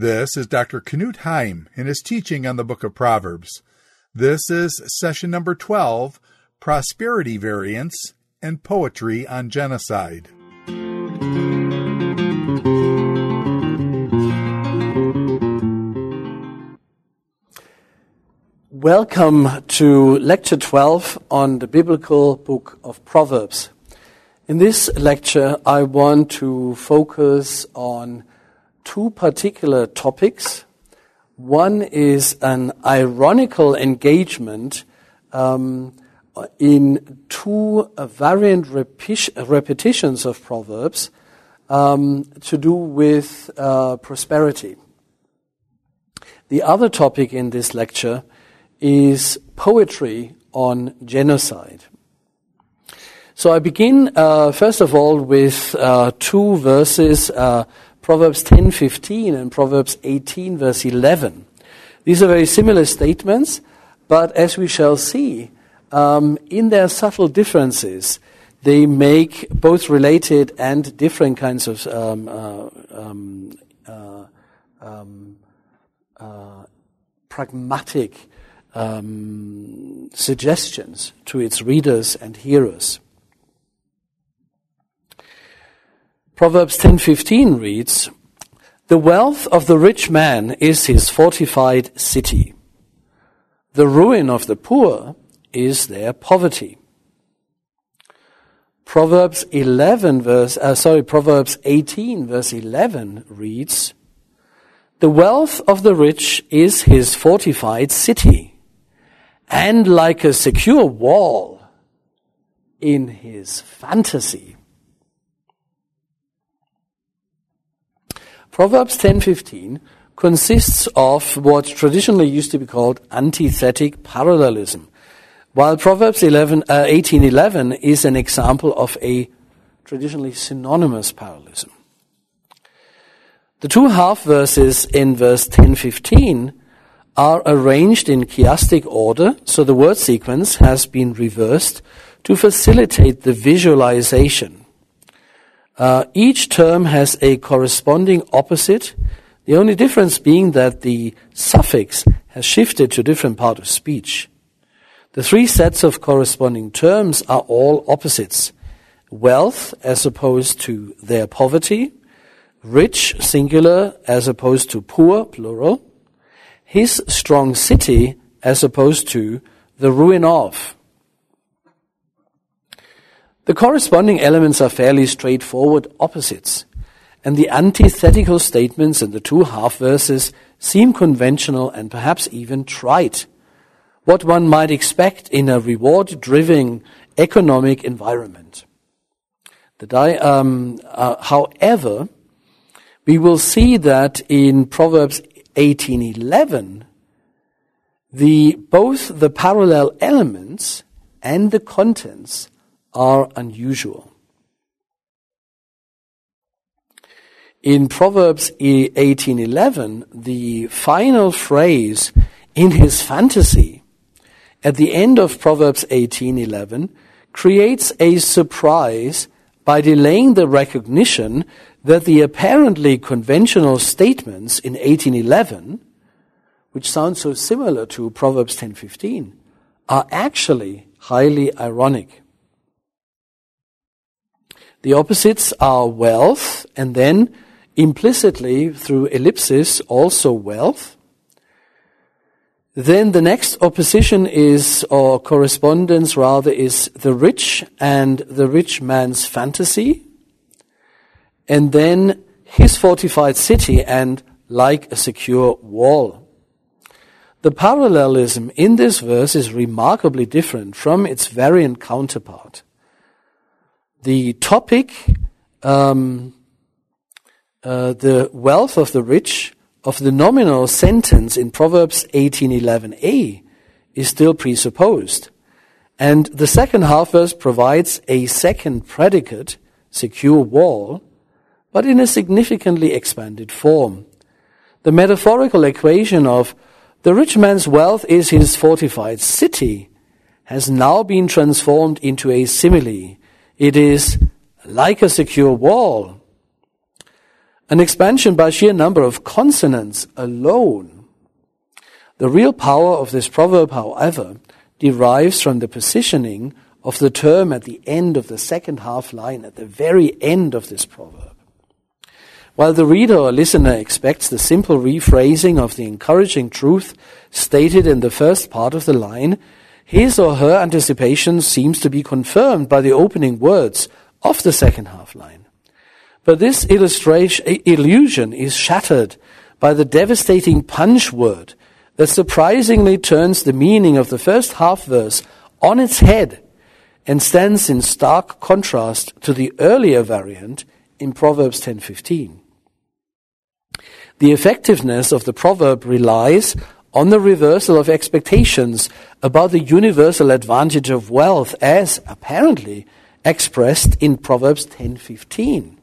This is Dr. Knut Heim in his teaching on the book of Proverbs. This is session number 12 Prosperity Variants and Poetry on Genocide. Welcome to Lecture 12 on the Biblical Book of Proverbs. In this lecture, I want to focus on two particular topics. One is an ironical engagement um, in two variant repetitions of Proverbs um, to do with uh, prosperity. The other topic in this lecture is poetry on genocide. So I begin, uh, first of all, with uh, two verses, uh, Proverbs 10:15 and Proverbs 18, verse 11. These are very similar statements, but as we shall see, um, in their subtle differences, they make both related and different kinds of um, uh, um, uh, um, uh, pragmatic um, suggestions to its readers and hearers. Proverbs 10:15 reads, "The wealth of the rich man is his fortified city. The ruin of the poor is their poverty." Proverbs 11 verse uh, sorry Proverbs 18 verse 11 reads, "The wealth of the rich is his fortified city." and like a secure wall in his fantasy. Proverbs 10:15 consists of what traditionally used to be called antithetic parallelism, while Proverbs 11, uh, 18:11 is an example of a traditionally synonymous parallelism. The two half verses in verse 10:15 are arranged in chiastic order, so the word sequence has been reversed to facilitate the visualization. Uh, each term has a corresponding opposite, the only difference being that the suffix has shifted to a different part of speech. The three sets of corresponding terms are all opposites. Wealth as opposed to their poverty, rich singular as opposed to poor plural, his strong city as opposed to the ruin of. The corresponding elements are fairly straightforward opposites, and the antithetical statements in the two half verses seem conventional and perhaps even trite, what one might expect in a reward driven economic environment. Di- um, uh, however, we will see that in Proverbs 1811, the, both the parallel elements and the contents are unusual. In Proverbs 18:11, the final phrase in his fantasy at the end of Proverbs 18:11 creates a surprise by delaying the recognition that the apparently conventional statements in 1811, which sound so similar to Proverbs 10:15, are actually highly ironic. The opposites are wealth and then implicitly through ellipsis also wealth. Then the next opposition is, or correspondence rather, is the rich and the rich man's fantasy and then his fortified city and like a secure wall. The parallelism in this verse is remarkably different from its variant counterpart. The topic, um, uh, the wealth of the rich, of the nominal sentence in Proverbs 18:11a is still presupposed. And the second half verse provides a second predicate, secure wall, but in a significantly expanded form. The metaphorical equation of the rich man's wealth is his fortified city has now been transformed into a simile. It is like a secure wall. an expansion by sheer number of consonants alone. The real power of this proverb, however, derives from the positioning of the term at the end of the second half line, at the very end of this proverb. While the reader or listener expects the simple rephrasing of the encouraging truth stated in the first part of the line, his or her anticipation seems to be confirmed by the opening words of the second half line. But this illustration, illusion is shattered by the devastating punch word that surprisingly turns the meaning of the first half verse on its head and stands in stark contrast to the earlier variant in Proverbs 10:15. The effectiveness of the proverb relies on the reversal of expectations about the universal advantage of wealth as apparently expressed in Proverbs 10:15.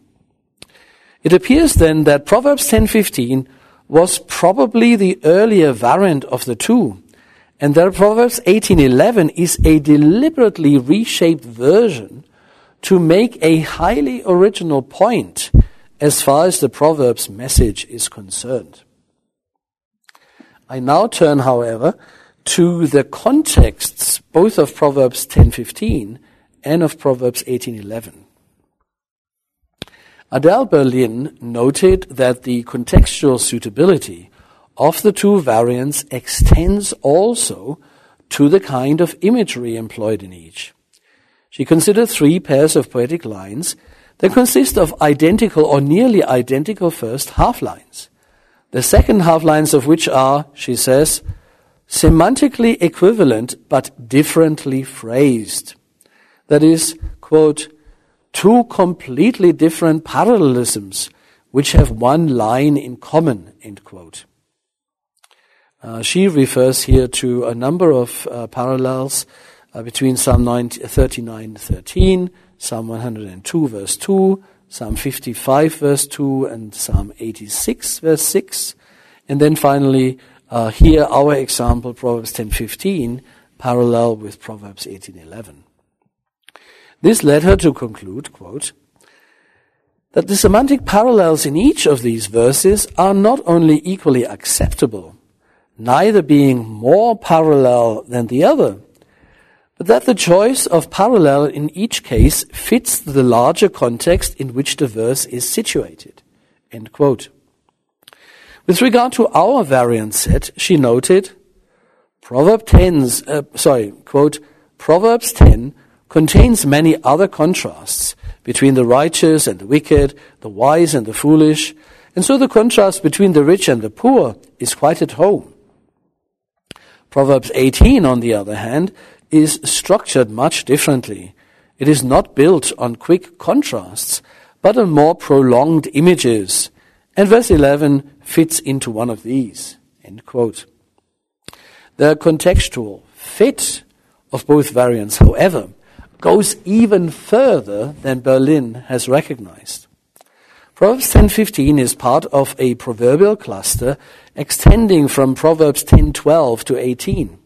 It appears then that Proverbs 10:15 was probably the earlier variant of the two, and that Proverbs 18:11 is a deliberately reshaped version to make a highly original point as far as the Proverbs message is concerned. I now turn, however, to the contexts both of Proverbs 10:15 and of Proverbs 18:11. Adele Berlin noted that the contextual suitability of the two variants extends also to the kind of imagery employed in each. She considered three pairs of poetic lines that consist of identical or nearly identical first half lines. The second half lines of which are, she says, semantically equivalent but differently phrased. That is, quote, two completely different parallelisms which have one line in common, end quote. Uh, she refers here to a number of uh, parallels uh, between Psalm 39 13, Psalm 102 verse 2, Psalm 55 verse 2, and Psalm 86 verse 6. And then finally, uh, here our example, Proverbs 10:15, parallel with Proverbs 18:11. This led her to conclude, quote, that the semantic parallels in each of these verses are not only equally acceptable, neither being more parallel than the other, that the choice of parallel in each case fits the larger context in which the verse is situated. End quote. With regard to our variant set, she noted, Proverb 10, uh, sorry, quote, Proverbs 10 contains many other contrasts between the righteous and the wicked, the wise and the foolish, and so the contrast between the rich and the poor is quite at home. Proverbs 18, on the other hand, is structured much differently. It is not built on quick contrasts, but on more prolonged images. And verse 11 fits into one of these. End quote. The contextual fit of both variants, however, goes even further than Berlin has recognized. Proverbs 10:15 is part of a proverbial cluster extending from Proverbs 10:12 to 18.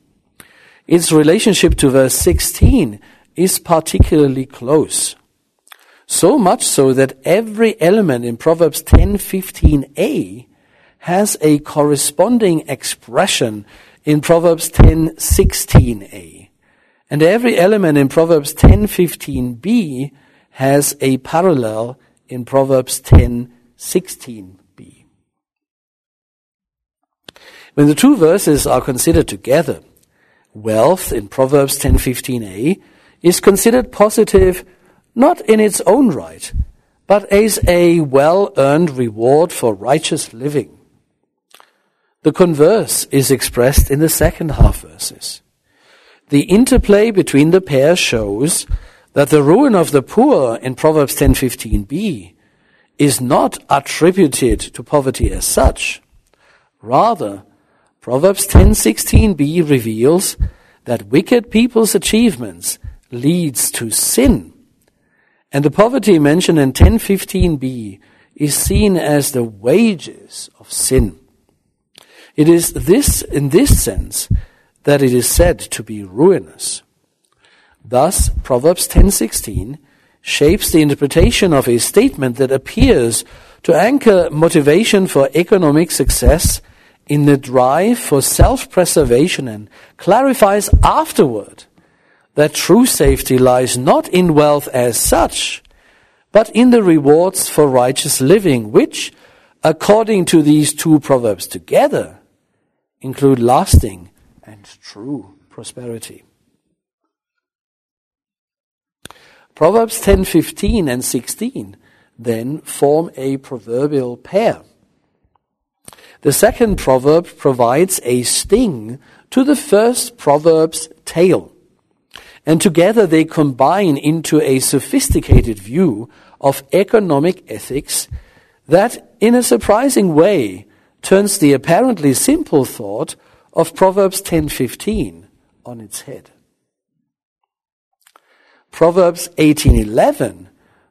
Its relationship to verse 16 is particularly close. So much so that every element in Proverbs 10:15a has a corresponding expression in Proverbs 10:16a. And every element in Proverbs 10:15b has a parallel in Proverbs 10:16b. When the two verses are considered together, wealth in Proverbs 10:15a is considered positive not in its own right, but as a well-earned reward for righteous living. The converse is expressed in the second half verses. The interplay between the pair shows that the ruin of the poor in Proverbs 10:15b is not attributed to poverty as such. Rather, Proverbs 10:16b reveals that wicked people's achievements leads to sin. And the poverty mentioned in 10:15b is seen as the wages of sin. It is this in this sense that it is said to be ruinous. Thus Proverbs 10:16 shapes the interpretation of a statement that appears to anchor motivation for economic success in the drive for self-preservation and clarifies afterward that true safety lies not in wealth as such, but in the rewards for righteous living, which, according to these two proverbs together, include lasting and true prosperity. Proverbs 10, 15 and 16 then form a proverbial pair. The second proverb provides a sting to the first proverb's tail. And together they combine into a sophisticated view of economic ethics that, in a surprising way, turns the apparently simple thought of Proverbs 10:15 on its head. Proverbs 18:11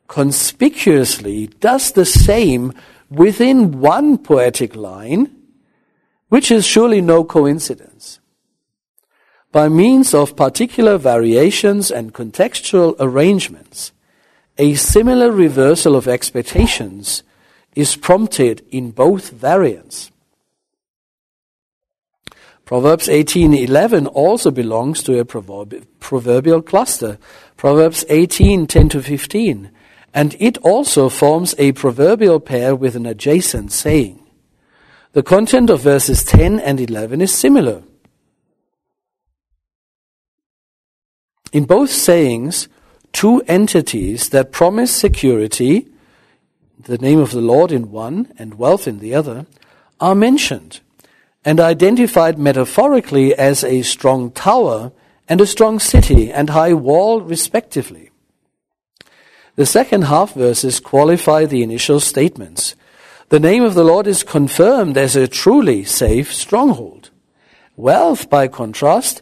conspicuously does the same within one poetic line, which is surely no coincidence. By means of particular variations and contextual arrangements, a similar reversal of expectations is prompted in both variants. Proverbs 18:11 also belongs to a proverbial cluster. Proverbs 18:10 to 15 and it also forms a proverbial pair with an adjacent saying. The content of verses 10 and 11 is similar. In both sayings, two entities that promise security, the name of the Lord in one and wealth in the other, are mentioned and identified metaphorically as a strong tower and a strong city and high wall respectively. The second half verses qualify the initial statements. The name of the Lord is confirmed as a truly safe stronghold. Wealth, by contrast,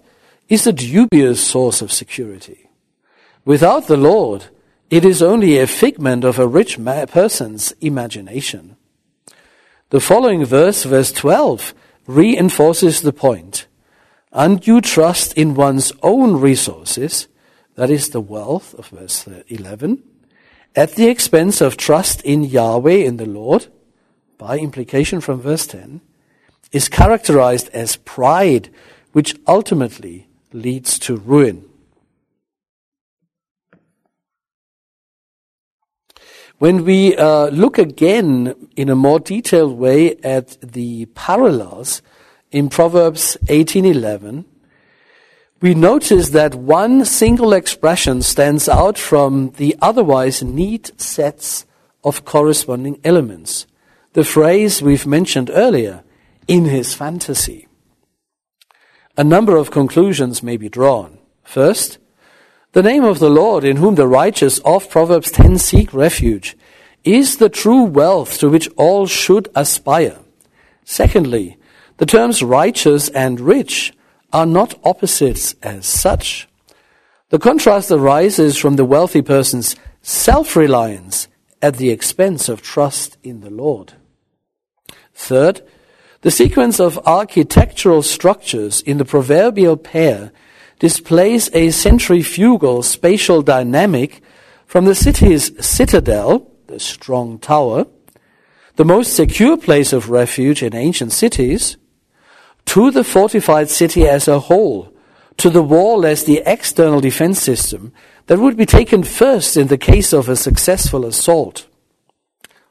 is a dubious source of security. Without the Lord, it is only a figment of a rich person's imagination. The following verse, verse 12, reinforces the point. Undue trust in one's own resources, that is the wealth of verse 11, at the expense of trust in Yahweh, in the Lord, by implication from verse 10, is characterized as pride, which ultimately leads to ruin. When we uh, look again in a more detailed way at the parallels in Proverbs 18:11, we notice that one single expression stands out from the otherwise neat sets of corresponding elements. The phrase we've mentioned earlier, in his fantasy. A number of conclusions may be drawn. First, the name of the Lord in whom the righteous of Proverbs 10 seek refuge is the true wealth to which all should aspire. Secondly, the terms righteous and rich are not opposites as such. The contrast arises from the wealthy person's self-reliance at the expense of trust in the Lord. Third, the sequence of architectural structures in the proverbial pair displays a centrifugal spatial dynamic from the city's citadel, the strong tower, the most secure place of refuge in ancient cities, to the fortified city as a whole, to the wall as the external defense system that would be taken first in the case of a successful assault.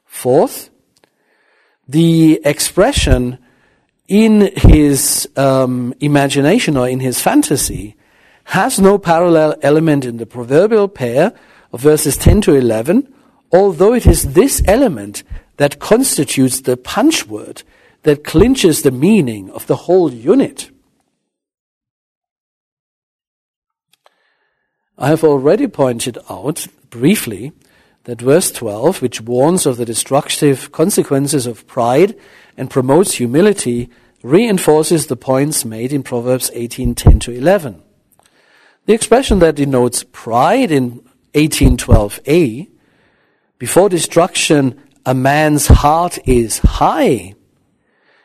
Fourth, the expression in his um, imagination or in his fantasy has no parallel element in the proverbial pair of verses 10 to 11, although it is this element that constitutes the punchword that clinches the meaning of the whole unit. I have already pointed out briefly that verse 12, which warns of the destructive consequences of pride and promotes humility, reinforces the points made in Proverbs 18:10 to 11. The expression that denotes pride in 18:12a, before destruction a man's heart is high,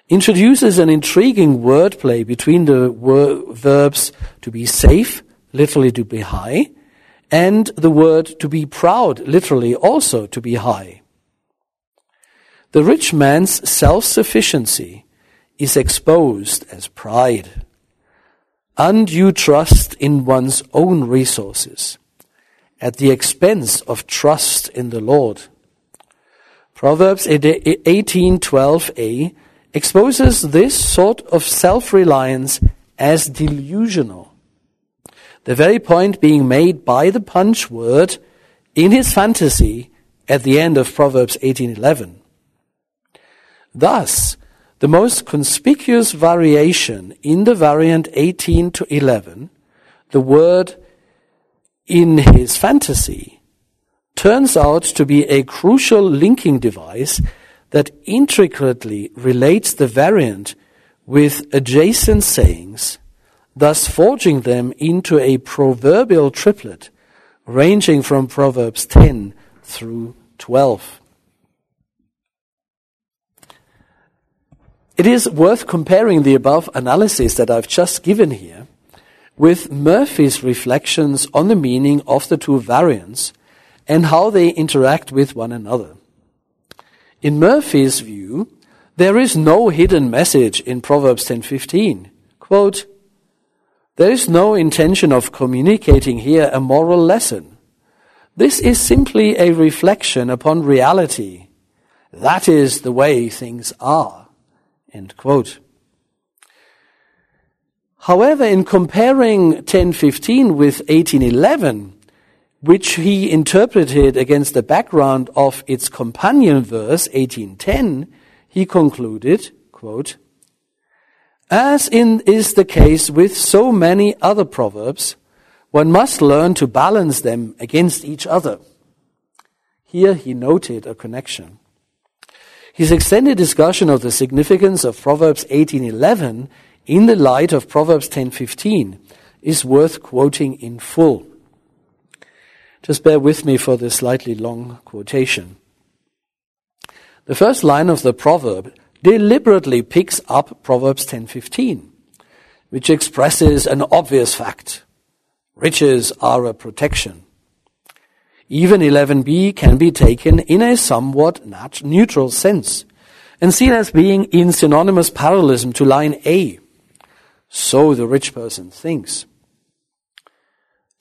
introduces an intriguing wordplay between the verbs to be safe, literally to be high, and the word to be proud, literally also to be high. The rich man's self-sufficiency is exposed as pride. Undue trust in one's own resources at the expense of trust in the Lord. Proverbs 18:12a exposes this sort of self-reliance as delusional. The very point being made by the punch word in his fantasy at the end of Proverbs 18:11. Thus, the most conspicuous variation in the variant 18 to 11, the word in his fantasy, turns out to be a crucial linking device that intricately relates the variant with adjacent sayings, thus forging them into a proverbial triplet ranging from Proverbs 10 through 12. It is worth comparing the above analysis that I've just given here with Murphy's reflections on the meaning of the two variants and how they interact with one another. In Murphy's view, there is no hidden message in Proverbs 10:15. Quote, there is no intention of communicating here a moral lesson. This is simply a reflection upon reality. That is the way things are. End quote. However, in comparing 1015 with 1811, which he interpreted against the background of its companion verse 1810, he concluded, quote, As in is the case with so many other proverbs, one must learn to balance them against each other. Here he noted a connection. His extended discussion of the significance of Proverbs 18:11 in the light of Proverbs 10:15 is worth quoting in full. Just bear with me for this slightly long quotation. The first line of the proverb deliberately picks up Proverbs 10:15, which expresses an obvious fact. Riches are a protection. Even 11b can be taken in a somewhat neutral sense and seen as being in synonymous parallelism to line A. So the rich person thinks.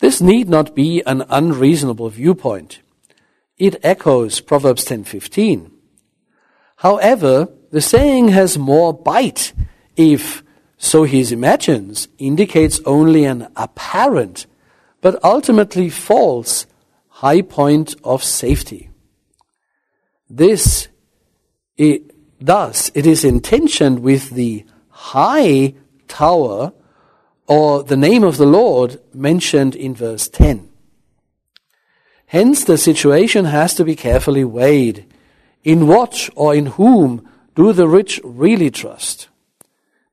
This need not be an unreasonable viewpoint. It echoes Proverbs 10:15. However, the saying has more bite if, so he imagines, indicates only an apparent but ultimately false high point of safety. This, it, thus, it is in tension with the high tower or the name of the Lord mentioned in verse 10. Hence, the situation has to be carefully weighed. In what or in whom do the rich really trust?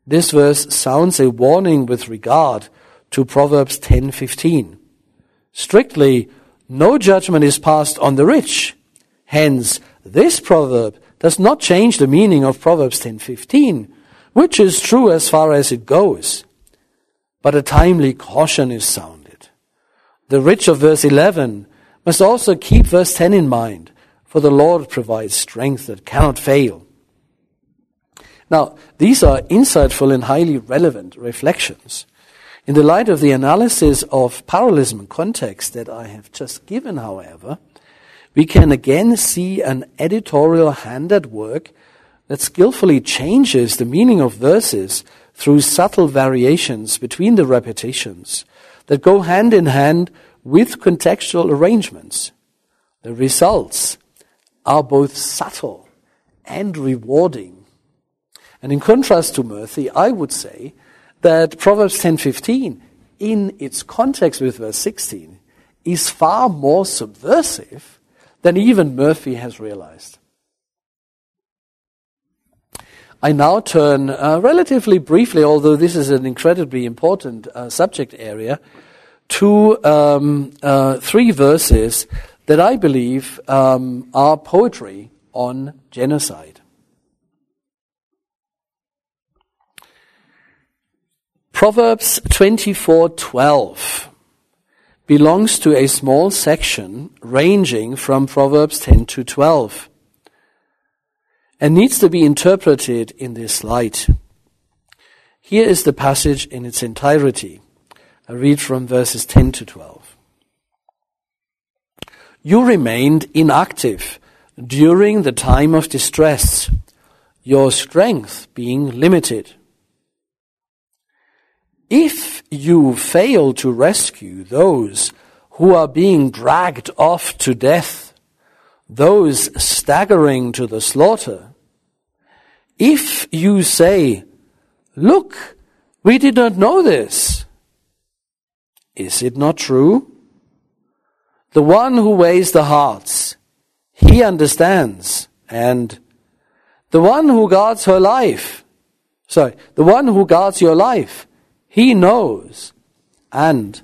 This verse sounds a warning with regard to Proverbs 10:15. Strictly, no judgment is passed on the rich. Hence, this proverb does not change the meaning of Proverbs 10:15, which is true as far as it goes. But a timely caution is sounded. The rich of verse 11 must also keep verse 10 in mind, for the Lord provides strength that cannot fail. Now, these are insightful and highly relevant reflections. In the light of the analysis of parallelism and context that I have just given, however, we can again see an editorial hand at work that skillfully changes the meaning of verses through subtle variations between the repetitions that go hand in hand with contextual arrangements. The results are both subtle and rewarding. And in contrast to Murphy, I would say that Proverbs 10:15 in its context with verse 16 is far more subversive than even Murphy has realized. I now turn uh, relatively briefly, although this is an incredibly important uh, subject area, to um, uh, three verses that I believe um, are poetry on genocide. Proverbs 24:12 belongs to a small section ranging from Proverbs 10 to 12 and needs to be interpreted in this light. Here is the passage in its entirety. I read from verses 10 to 12. You remained inactive during the time of distress, your strength being limited. If you fail to rescue those who are being dragged off to death, those staggering to the slaughter, if you say, Look, we did not know this, is it not true? The one who weighs the hearts, he understands, and the one who guards her life, sorry, the one who guards your life, he knows, and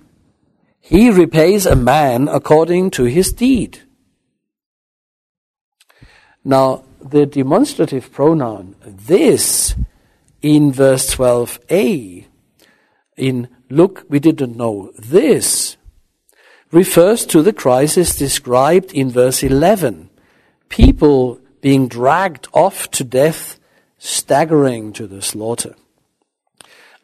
he repays a man according to his deed. Now, the demonstrative pronoun this in verse 12a, in look, we didn't know this, refers to the crisis described in verse 11. People being dragged off to death, staggering to the slaughter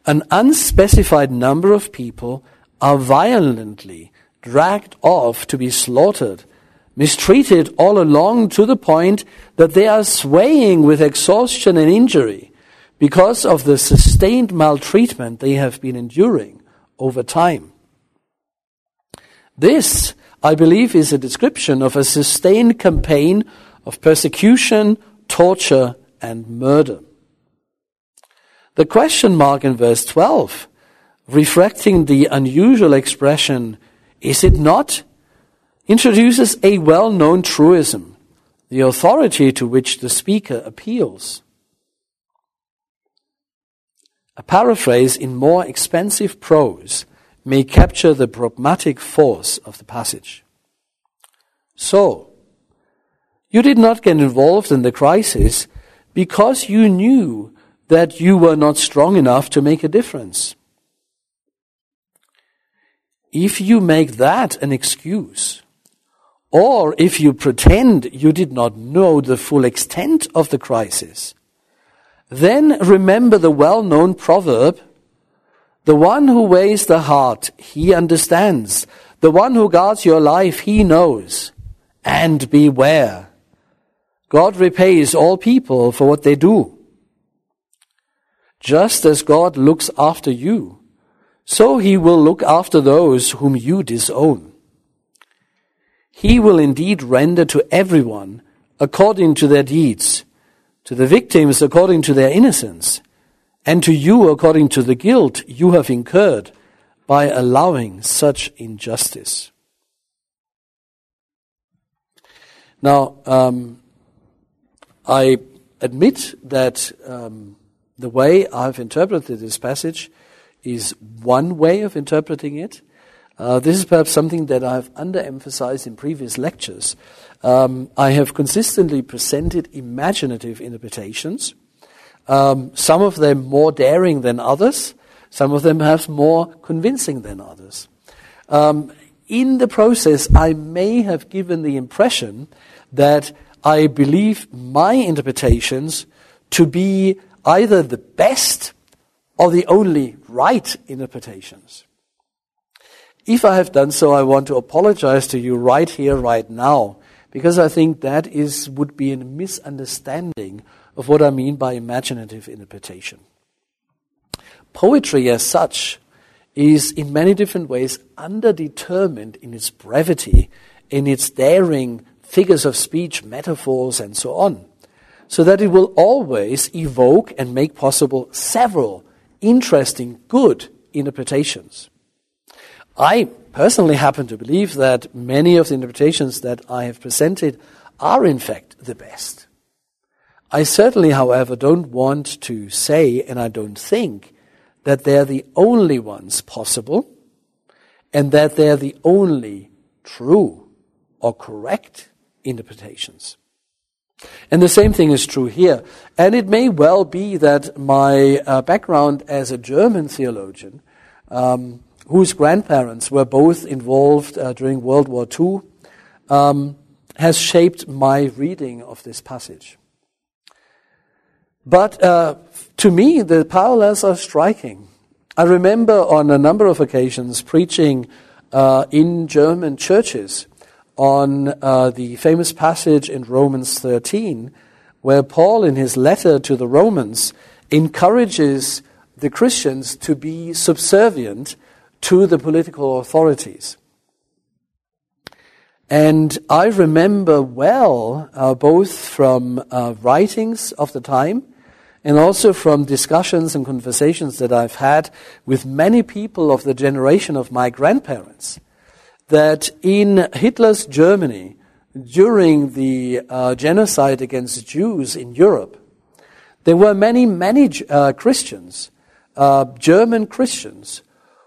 an unspecified number of people are violently dragged off to be slaughtered, mistreated all along to the point that they are swaying with exhaustion and injury because of the sustained maltreatment they have been enduring over time. This, I believe, is a description of a sustained campaign of persecution, torture, and murder. The question mark in verse 12, reflecting the unusual expression, is it not, introduces a well known truism, the authority to which the speaker appeals. A paraphrase in more expensive prose may capture the pragmatic force of the passage. So, you did not get involved in the crisis because you knew that you were not strong enough to make a difference. If you make that an excuse, or if you pretend you did not know the full extent of the crisis, then remember the well known proverb the one who weighs the heart, he understands. The one who guards your life, he knows. And beware. God repays all people for what they do. Just as God looks after you, so he will look after those whom you disown. He will indeed render to everyone according to their deeds, to the victims according to their innocence, and to you according to the guilt you have incurred by allowing such injustice. Now, um, I admit that um, the way I've interpreted this passage is one way of interpreting it. Uh, this is perhaps something that I've underemphasized in previous lectures. Um, I have consistently presented imaginative interpretations, um, some of them more daring than others, some of them perhaps more convincing than others. Um, in the process, I may have given the impression that I believe my interpretations to be either the best or the only right interpretations. If I have done so, I want to apologize to you right here, right now, because I think that is, would be a misunderstanding of what I mean by imaginative interpretation. Poetry as such is in many different ways underdetermined in its brevity, in its daring figures of speech, metaphors, and so on so that it will always evoke and make possible several interesting, good interpretations. I personally happen to believe that many of the interpretations that I have presented are in fact the best. I certainly, however, don't want to say, and I don't think, that they're the only ones possible, and that they're the only true or correct interpretations. And the same thing is true here. And it may well be that my uh, background as a German theologian um, whose grandparents were both involved uh, during World War II, um, has shaped my reading of this passage. But uh, to me, the parallels are striking. I remember on a number of occasions preaching uh, in German churches on uh, the famous passage in Romans 13, where Paul, in his letter to the Romans, encourages the Christians to be subservient to the political authorities. And I remember well, uh, both from uh, writings of the time and also from discussions and conversations that I've had with many people of the generation of my grandparents, that in Hitler's Germany, during the uh, genocide against Jews in Europe, there were many, many uh, Christians, uh, German Christians,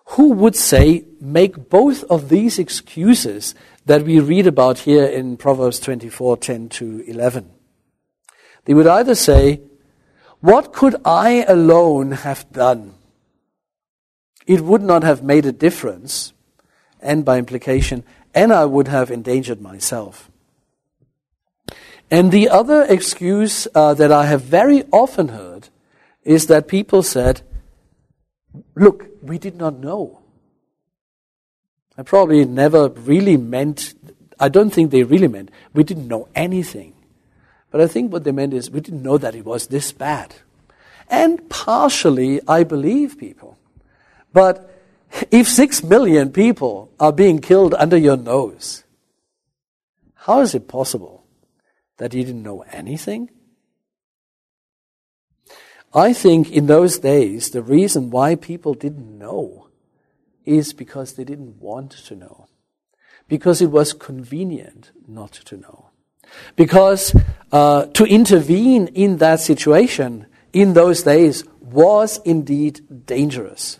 who would say, make both of these excuses that we read about here in Proverbs 24 10 to 11. They would either say, what could I alone have done? It would not have made a difference, and by implication, and I would have endangered myself. And the other excuse uh, that I have very often heard is that people said, Look, we did not know. I probably never really meant, I don't think they really meant, we didn't know anything. But I think what they meant is we didn't know that it was this bad. And partially, I believe people. But if six million people are being killed under your nose, how is it possible that you didn't know anything? I think in those days, the reason why people didn't know is because they didn't want to know. Because it was convenient not to know. Because uh, to intervene in that situation in those days was indeed dangerous.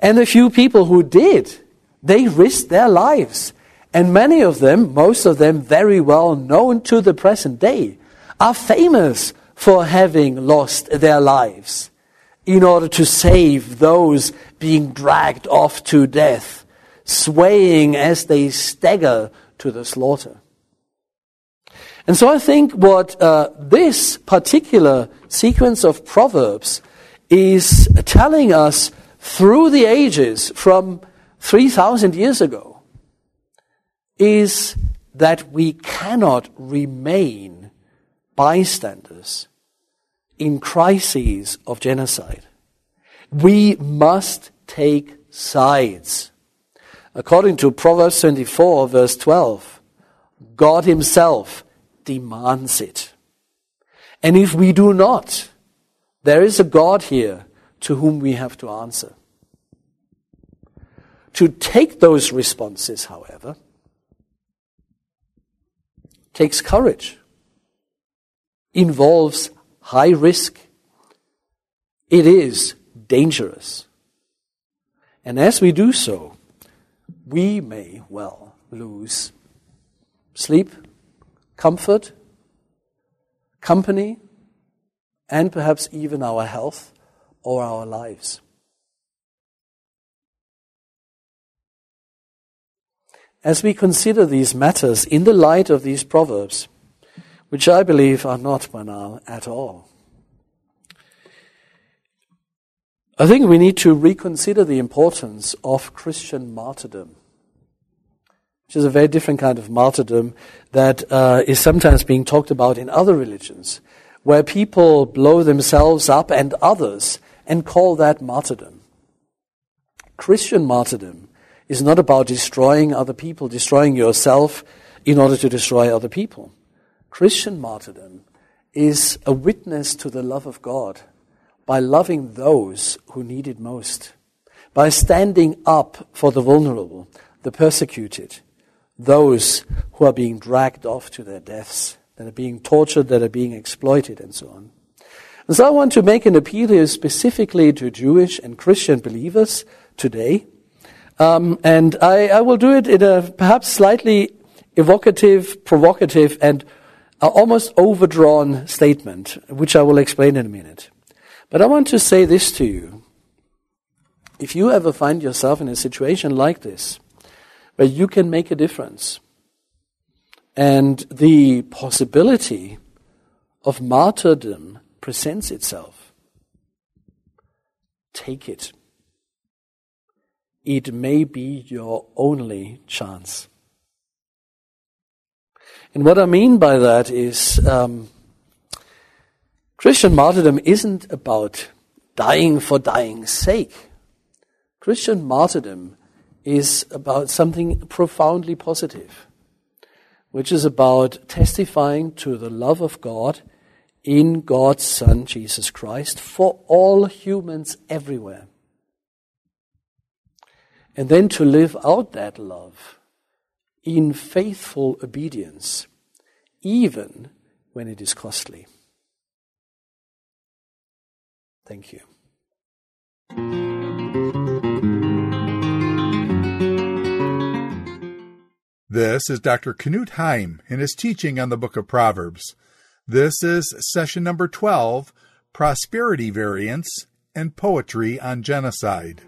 And the few people who did, they risked their lives. And many of them, most of them very well known to the present day, are famous for having lost their lives in order to save those being dragged off to death, swaying as they stagger to the slaughter. And so I think what uh, this particular sequence of Proverbs is telling us through the ages from 3,000 years ago is that we cannot remain bystanders in crises of genocide. We must take sides. According to Proverbs 24, verse 12, God Himself demands it. And if we do not, there is a God here to whom we have to answer. To take those responses, however, takes courage, involves high risk. It is dangerous. And as we do so, we may well lose sleep, comfort, company, and perhaps even our health or our lives. As we consider these matters in the light of these proverbs, which I believe are not banal at all, I think we need to reconsider the importance of Christian martyrdom which is a very different kind of martyrdom that uh, is sometimes being talked about in other religions, where people blow themselves up and others and call that martyrdom. Christian martyrdom is not about destroying other people, destroying yourself in order to destroy other people. Christian martyrdom is a witness to the love of God by loving those who need it most, by standing up for the vulnerable, the persecuted, those who are being dragged off to their deaths, that are being tortured, that are being exploited, and so on. And so I want to make an appeal here specifically to Jewish and Christian believers today. Um, and I, I, will do it in a perhaps slightly evocative, provocative, and almost overdrawn statement, which I will explain in a minute. But I want to say this to you. if you ever find yourself in a situation like this, where you can make a difference, and the possibility of martyrdom presents itself, take it. It may be your only chance. And what I mean by that is um, Christian martyrdom isn't about dying for dying's sake. Christian martyrdom is about something profoundly positive, which is about testifying to the love of God in God's Son, Jesus Christ, for all humans everywhere. And then to live out that love in faithful obedience, even when it is costly. Thank you. This is Dr. Knut Heim in his teaching on the book of Proverbs. This is session number 12 Prosperity Variants and Poetry on Genocide.